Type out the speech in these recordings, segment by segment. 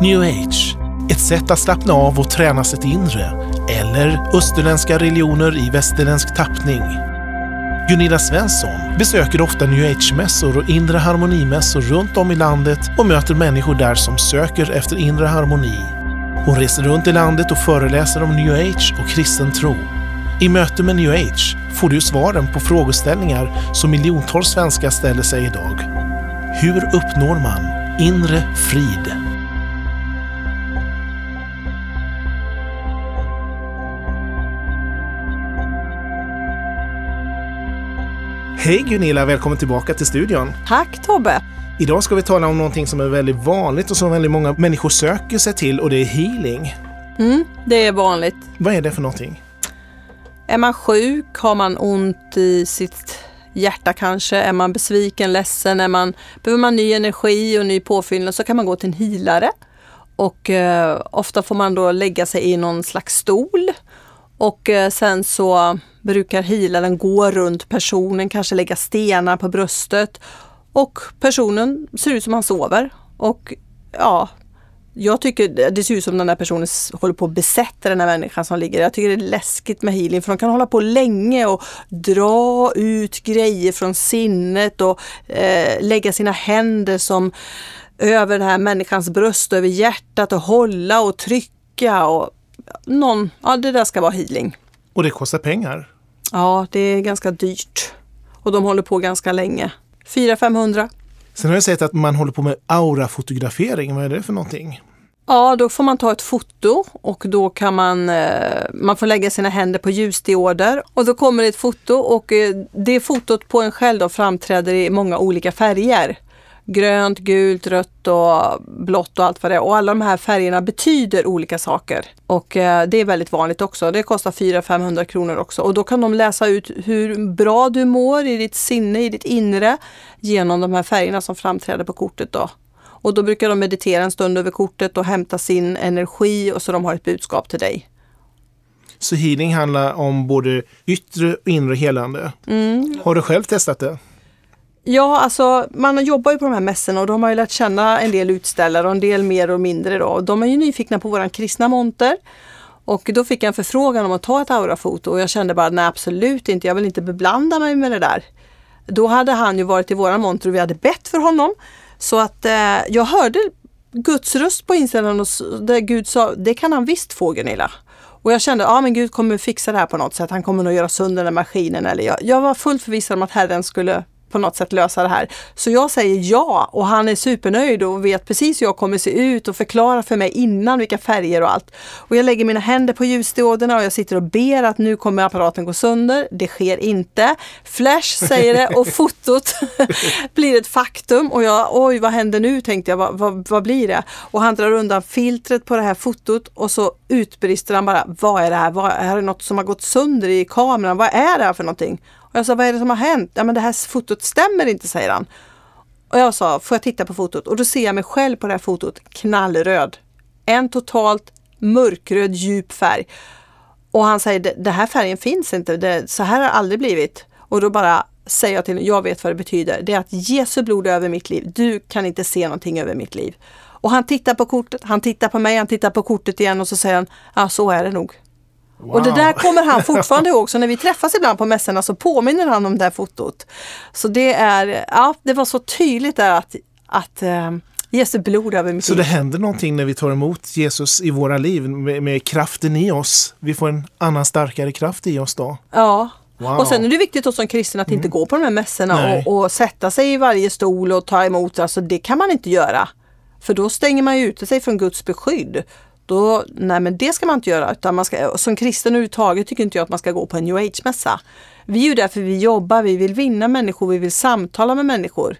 New Age, ett sätt att slappna av och träna sitt inre. Eller österländska religioner i västerländsk tappning. Gunilla Svensson besöker ofta new age-mässor och inre harmonimässor runt om i landet och möter människor där som söker efter inre harmoni. Hon reser runt i landet och föreläser om new age och kristen tro. I möte med new age får du svaren på frågeställningar som miljontals svenskar ställer sig idag. Hur uppnår man inre frid? Hej Gunilla, välkommen tillbaka till studion. Tack Tobbe! Idag ska vi tala om någonting som är väldigt vanligt och som väldigt många människor söker sig till och det är healing. Mm, det är vanligt. Vad är det för någonting? Är man sjuk, har man ont i sitt hjärta kanske, är man besviken, ledsen, är man, behöver man ny energi och ny påfyllnad så kan man gå till en healare. Och eh, ofta får man då lägga sig i någon slags stol och eh, sen så brukar healaren gå runt personen, kanske lägga stenar på bröstet och personen ser ut som han sover. Och ja, jag tycker det ser ut som den där personen håller på att besätta den här människan som ligger Jag tycker det är läskigt med healing för de kan hålla på länge och dra ut grejer från sinnet och eh, lägga sina händer som över den här människans bröst, över hjärtat och hålla och trycka och någon, ja det där ska vara healing. Och det kostar pengar? Ja, det är ganska dyrt. Och de håller på ganska länge. 400-500. Sen har jag sett att man håller på med aurafotografering. Vad är det för någonting? Ja, då får man ta ett foto och då kan man, eh, man får lägga sina händer på ljusdioder och då kommer det ett foto och eh, det fotot på en själv då framträder i många olika färger grönt, gult, rött och blått och allt vad det är. Och alla de här färgerna betyder olika saker. Och eh, det är väldigt vanligt också. Det kostar 400-500 kronor också. Och då kan de läsa ut hur bra du mår i ditt sinne, i ditt inre genom de här färgerna som framträder på kortet. Då. Och då brukar de meditera en stund över kortet och hämta sin energi och så de har ett budskap till dig. Så healing handlar om både yttre och inre helande. Mm. Har du själv testat det? Ja, alltså man jobbar ju på de här mässorna och då har man ju lärt känna en del utställare och en del mer och mindre. Då. De är ju nyfikna på våran kristna monter. Och då fick jag en förfrågan om att ta ett aurafoto och jag kände bara nej absolut inte, jag vill inte beblanda mig med det där. Då hade han ju varit i våran monter och vi hade bett för honom. Så att eh, jag hörde Guds röst på inställningen där Gud sa, det kan han visst få Gunilla. Och jag kände, ja men Gud kommer fixa det här på något sätt. Han kommer nog göra sönder den maskinen. Eller jag, jag var fullt förvissad om att Herren skulle på något sätt lösa det här. Så jag säger ja och han är supernöjd och vet precis hur jag kommer se ut och förklarar för mig innan vilka färger och allt. Och jag lägger mina händer på ljusdioderna och jag sitter och ber att nu kommer apparaten gå sönder. Det sker inte. Flash säger det och fotot blir ett faktum och jag, oj vad händer nu tänkte jag, vad, vad, vad blir det? Och han drar undan filtret på det här fotot och så utbrister han bara, vad är det här? Vad, är det något som har gått sönder i kameran? Vad är det här för någonting? Jag sa, vad är det som har hänt? Ja men det här fotot stämmer inte, säger han. Och jag sa, får jag titta på fotot? Och då ser jag mig själv på det här fotot, knallröd. En totalt mörkröd djup färg. Och han säger, den här färgen finns inte, det, så här har det aldrig blivit. Och då bara säger jag till honom, jag vet vad det betyder. Det är att Jesu blod är över mitt liv. Du kan inte se någonting över mitt liv. Och han tittar på kortet, han tittar på mig, han tittar på kortet igen och så säger han, ja så är det nog. Wow. Och det där kommer han fortfarande ihåg, så när vi träffas ibland på mässorna så påminner han om det här fotot. Så det är, ja, det var så tydligt där att, att uh, Jesu blod över mitt Så liv. det händer någonting när vi tar emot Jesus i våra liv med, med kraften i oss. Vi får en annan starkare kraft i oss då. Ja, Wow. Och sen är det viktigt också som kristen att mm. inte gå på de här mässorna och, och, sätta sig i varje stol och ta emot. Alltså det kan man inte göra. För då stänger man ju ute sig från Guds beskydd. Då, nej men det ska man inte göra. Utan man ska, som kristen överhuvudtaget tycker inte jag att man ska gå på en new age-mässa. Vi är ju där för vi jobbar, vi vill vinna människor, vi vill samtala med människor.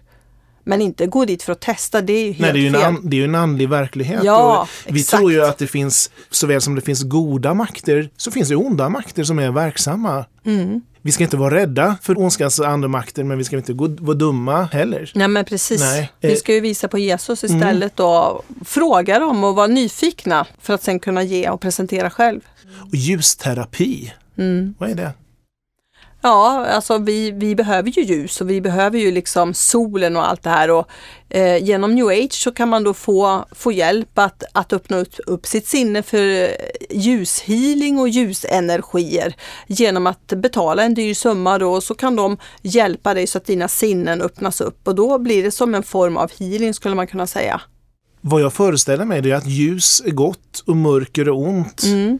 Men inte gå dit för att testa, det är ju helt Nej, det är ju fel. En, det är ju en andlig verklighet. Ja, vi exakt. tror ju att det finns, såväl som det finns goda makter, så finns det onda makter som är verksamma. Mm. Vi ska inte vara rädda för ondskans andemakter men vi ska inte gå, vara dumma heller. Nej men precis. Nej. Vi ska ju visa på Jesus istället mm. och fråga dem och vara nyfikna för att sen kunna ge och presentera själv. Och ljusterapi, mm. vad är det? Ja, alltså vi, vi behöver ju ljus och vi behöver ju liksom solen och allt det här. Och, eh, genom new age så kan man då få, få hjälp att, att öppna upp, upp sitt sinne för ljushealing och ljusenergier genom att betala en dyr summa då och så kan de hjälpa dig så att dina sinnen öppnas upp och då blir det som en form av healing skulle man kunna säga. Vad jag föreställer mig är att ljus är gott och mörker är ont. Mm.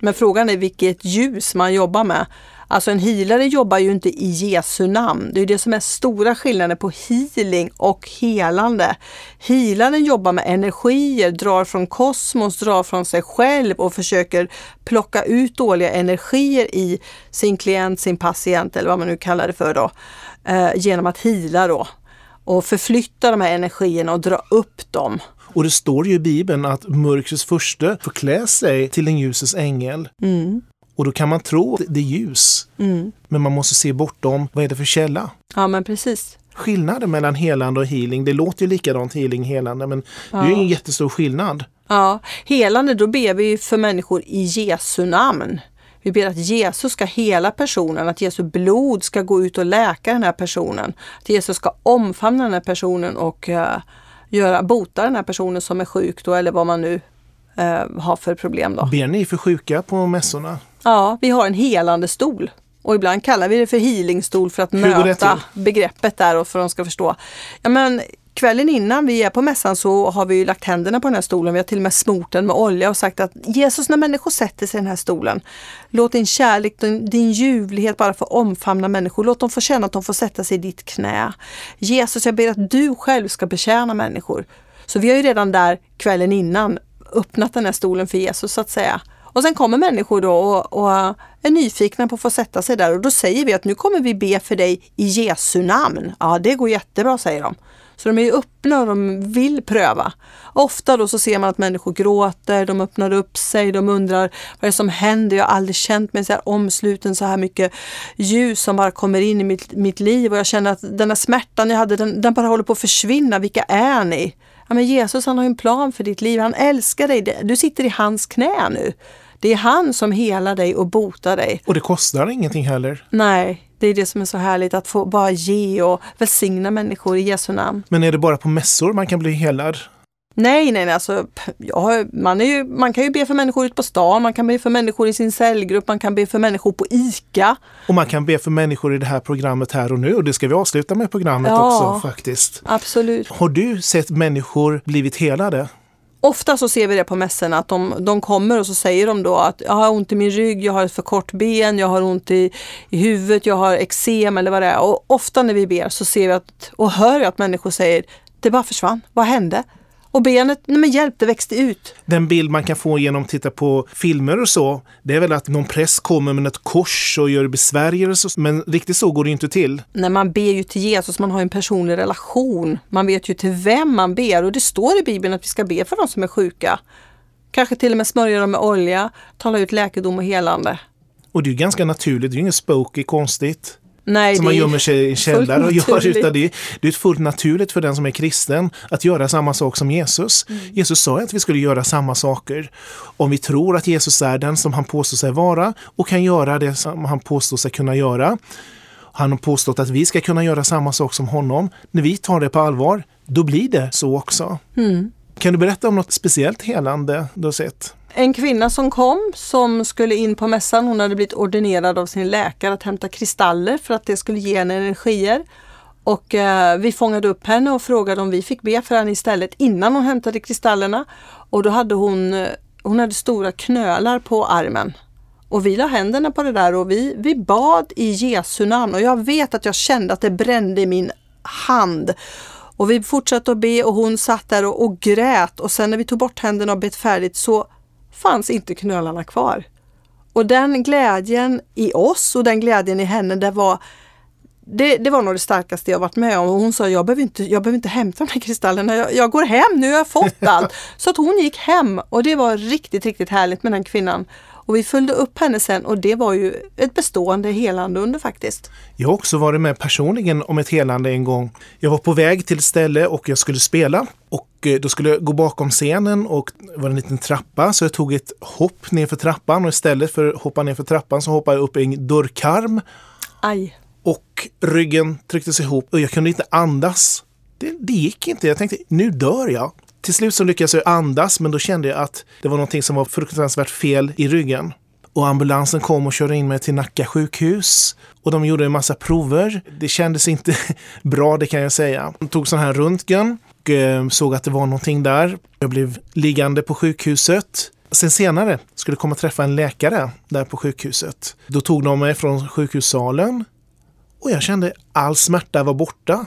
Men frågan är vilket ljus man jobbar med. Alltså en healare jobbar ju inte i Jesu namn. Det är det som är stora skillnaden på healing och helande. Healaren jobbar med energier, drar från kosmos, drar från sig själv och försöker plocka ut dåliga energier i sin klient, sin patient eller vad man nu kallar det för då. Eh, genom att heala då och förflytta de här energierna och dra upp dem. Och det står ju i Bibeln att mörkrets första får klä sig till en ljusets ängel. Mm. Och då kan man tro att det är ljus. Mm. Men man måste se bortom, vad är det för källa? Ja men precis. Skillnaden mellan helande och healing, det låter ju likadant healing helande men ja. det är ju ingen jättestor skillnad. Ja, helande då ber vi för människor i Jesu namn. Vi ber att Jesus ska hela personen, att Jesu blod ska gå ut och läka den här personen. Att Jesus ska omfamna den här personen och uh, göra, bota den här personen som är sjuk då, eller vad man nu uh, har för problem. Då. Ber ni för sjuka på mässorna? Ja, vi har en helande stol. Och ibland kallar vi det för healingstol för att möta begreppet där och för att de ska förstå. Ja, men kvällen innan vi är på mässan så har vi lagt händerna på den här stolen. Vi har till och med smort den med olja och sagt att Jesus, när människor sätter sig i den här stolen, låt din kärlek, din, din ljuvlighet bara få omfamna människor. Låt dem få känna att de får sätta sig i ditt knä. Jesus, jag ber att du själv ska betjäna människor. Så vi har ju redan där kvällen innan öppnat den här stolen för Jesus så att säga. Och sen kommer människor då och, och, är nyfikna på att få sätta sig där och då säger vi att nu kommer vi be för dig i Jesu namn. Ja, det går jättebra, säger de. Så de är öppna och de vill pröva. Ofta då så ser man att människor gråter, de öppnar upp sig, de undrar vad är det som händer? Jag har aldrig känt mig så här omsluten, så här mycket ljus som bara kommer in i mitt, mitt liv och jag känner att den här smärtan jag hade, den, den bara håller på att försvinna. Vilka är ni? Ja, men Jesus han har en plan för ditt liv, han älskar dig, du sitter i hans knä nu. Det är han som helar dig och botar dig. Och det kostar ingenting heller. Nej, det är det som är så härligt att få bara ge och välsigna människor i Jesu namn. Men är det bara på mässor man kan bli helad? Nej, nej, nej. Alltså, ja, man, är ju, man kan ju be för människor ute på stan, man kan be för människor i sin cellgrupp, man kan be för människor på ICA. Och man kan be för människor i det här programmet här och nu och det ska vi avsluta med programmet ja, också faktiskt. Absolut. Har du sett människor blivit helade? Ofta så ser vi det på mässorna att de, de kommer och så säger de då att jag har ont i min rygg, jag har ett för kort ben, jag har ont i, i huvudet, jag har eksem eller vad det är. Och ofta när vi ber så ser vi att, och hör att människor säger det bara försvann, vad hände? Och benet, nej men hjälp, det växte ut. Den bild man kan få genom att titta på filmer och så, det är väl att någon präst kommer med ett kors och gör besvärjelser. Men riktigt så går det inte till. Nej, man ber ju till Jesus, man har en personlig relation. Man vet ju till vem man ber och det står i Bibeln att vi ska be för de som är sjuka. Kanske till och med smörja dem med olja, tala ut läkedom och helande. Och det är ganska naturligt, det är inget spooky konstigt. Nej, som man gömmer sig i en källare och gör. Utan det, det är fullt naturligt för den som är kristen att göra samma sak som Jesus. Mm. Jesus sa att vi skulle göra samma saker. Om vi tror att Jesus är den som han påstår sig vara och kan göra det som han påstår sig kunna göra. Han har påstått att vi ska kunna göra samma sak som honom. När vi tar det på allvar, då blir det så också. Mm. Kan du berätta om något speciellt helande du har sett? En kvinna som kom som skulle in på mässan, hon hade blivit ordinerad av sin läkare att hämta kristaller för att det skulle ge henne energier. Och eh, vi fångade upp henne och frågade om vi fick be för henne istället innan hon hämtade kristallerna. Och då hade hon, eh, hon hade stora knölar på armen. Och vi la händerna på det där och vi, vi bad i Jesu namn och jag vet att jag kände att det brände i min hand. Och vi fortsatte att be och hon satt där och, och grät och sen när vi tog bort händerna och bett färdigt så fanns inte knölarna kvar. Och den glädjen i oss och den glädjen i henne, det var det, det var nog det starkaste jag varit med om. Och hon sa, jag behöver inte, jag behöver inte hämta de här kristallerna, jag, jag går hem, nu har jag fått allt. Så att hon gick hem och det var riktigt, riktigt härligt med den kvinnan. Och vi följde upp henne sen och det var ju ett bestående helande under faktiskt. Jag har också varit med personligen om ett helande en gång. Jag var på väg till ett ställe och jag skulle spela och eh, då skulle jag gå bakom scenen och det var en liten trappa så jag tog ett hopp ner för trappan och istället för att hoppa ner för trappan så hoppade jag upp i en dörrkarm Aj. och ryggen trycktes ihop och jag kunde inte andas. Det, det gick inte. Jag tänkte, nu dör jag. Till slut så lyckades jag andas, men då kände jag att det var någonting som var fruktansvärt fel i ryggen. Och ambulansen kom och körde in mig till Nacka sjukhus. Och de gjorde en massa prover. Det kändes inte bra, det kan jag säga. De tog sån här röntgen och eh, såg att det var någonting där. Jag blev liggande på sjukhuset. Sen senare skulle jag komma och träffa en läkare där på sjukhuset. Då tog de mig från sjukhussalen och jag kände all smärta var borta.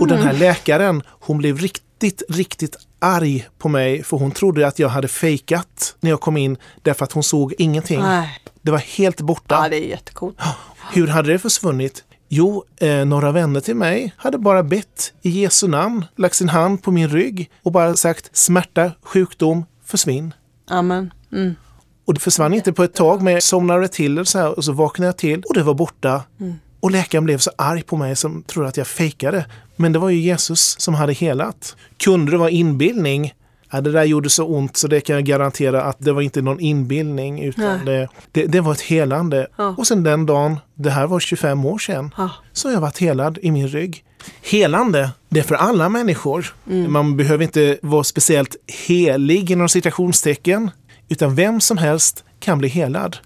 Och den här läkaren, hon blev riktigt, riktigt arg på mig för hon trodde att jag hade fejkat när jag kom in därför att hon såg ingenting. Nej. Det var helt borta. Ja, det är jättecoolt. Hur hade det försvunnit? Jo, eh, några vänner till mig hade bara bett i Jesu namn, lagt sin hand på min rygg och bara sagt smärta, sjukdom, försvinn. Amen. Mm. Och det försvann inte på ett tag, men jag somnade till och så, här, och så vaknade jag till och det var borta. Och läkaren blev så arg på mig som trodde att jag fejkade. Men det var ju Jesus som hade helat. Kunde det vara inbildning? Ja, det där gjorde så ont så det kan jag garantera att det var inte någon inbildning utan det, det, det var ett helande. Ja. Och sen den dagen, det här var 25 år sedan, Ja. så har jag varit helad i min rygg. Helande, det är för alla människor. Man behöver inte vara speciellt helig inom citationstecken, utan vem som helst kan bli helad.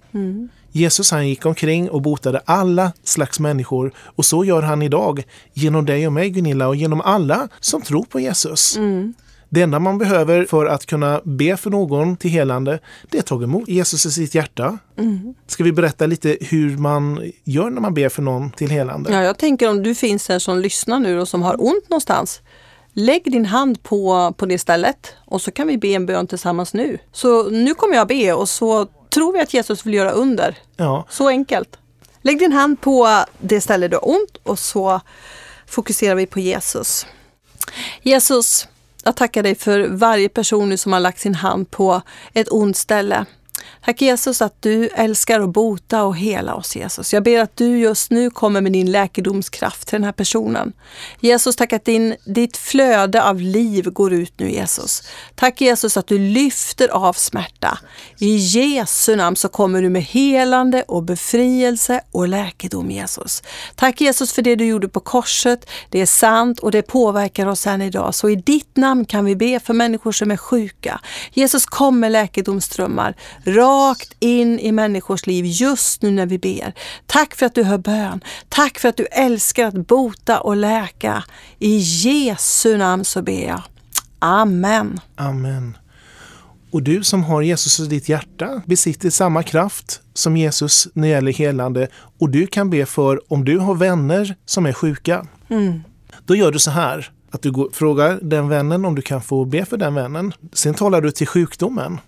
Jesus han gick omkring och botade alla slags människor och så gör han idag genom dig och mig Gunilla och genom alla som tror på Jesus. Det enda man behöver för att kunna be för någon till helande, det är att ta emot Jesus i sitt hjärta. Ska vi berätta lite hur man gör när man ber för någon till helande? Ja, jag tänker om du finns här som lyssnar nu och som har ont någonstans. Lägg din hand på, på det stället och så kan vi be en bön tillsammans nu. Så nu kommer jag be och så tror vi att Jesus vill göra under. Ja, Så enkelt. Lägg din hand på det ställe du har ont och så fokuserar vi på Jesus. Jesus, jag tackar dig för varje person nu som har lagt sin hand på ett ont ställe. Tack Jesus att du älskar att bota och hela oss Jesus. Jag ber att du just nu kommer med din läkedomskraft till den här personen. Jesus, tack att din, ditt flöde av liv går ut nu Jesus. Tack Jesus att du lyfter av smärta. I Jesu namn så kommer du med helande och befrielse och läkedom Jesus. Tack Jesus för det du gjorde på korset. Det är sant och det påverkar oss än idag. Så i ditt namn kan vi be för människor som är sjuka. Jesus kom med läkedomsströmmar rakt in i människors liv just nu när vi ber. Tack för att du hör bön. Tack för att du älskar att bota och läka. I Jesu namn så ber jag. Amen. amen. Och du som har Jesus i ditt hjärta besitter samma kraft som Jesus när det gäller helande och du kan be för om du har vänner som är sjuka. Då gör du så här att du går, frågar den vännen om du kan få be för den vännen. Sen talar du till sjukdomen.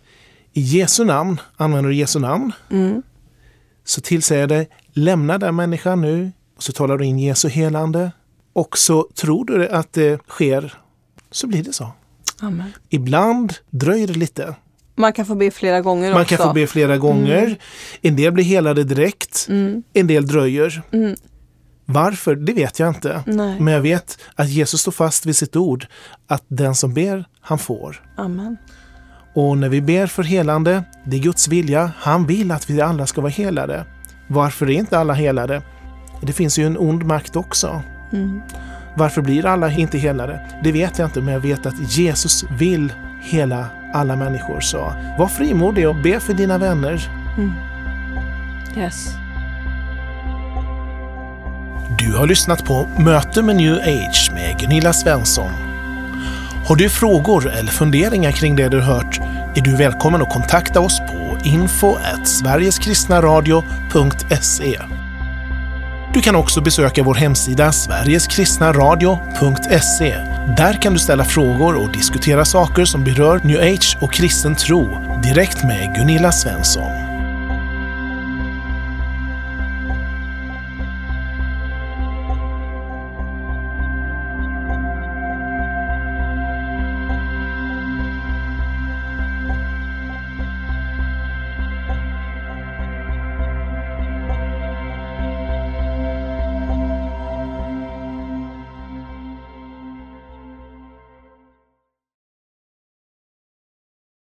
I Jesu namn, använder du Jesu namn, så tillsäger jag dig, lämna den människan nu. Och så talar du in Jesu helande. Och så tror du att det sker, så blir det så. Amen. Ibland dröjer det lite. Man kan få be flera gånger Man också. kan få be flera gånger. En del blir helade direkt. En del dröjer. Varför? Det vet jag inte. Nej. Men jag vet att Jesus står fast vid sitt ord. Att den som ber, han får. Amen. Och när vi ber för helande, det är Guds vilja. Han vill att vi alla ska vara helade. Varför är inte alla helade? Det finns ju en ond makt också. Varför blir alla inte helade? Det vet jag inte, men jag vet att Jesus vill hela alla människor. Så var frimodig och be för dina vänner. Yes. Du har lyssnat på Möte med New Age med Gunilla Svensson. Har du frågor eller funderingar kring det du hört är du välkommen att kontakta oss på info sverigeskristnaradio.se. Du kan också besöka vår hemsida sverigeskristnaradio.se. Där kan du ställa frågor och diskutera saker som berör New Age och kristen tro direkt med Gunilla Svensson.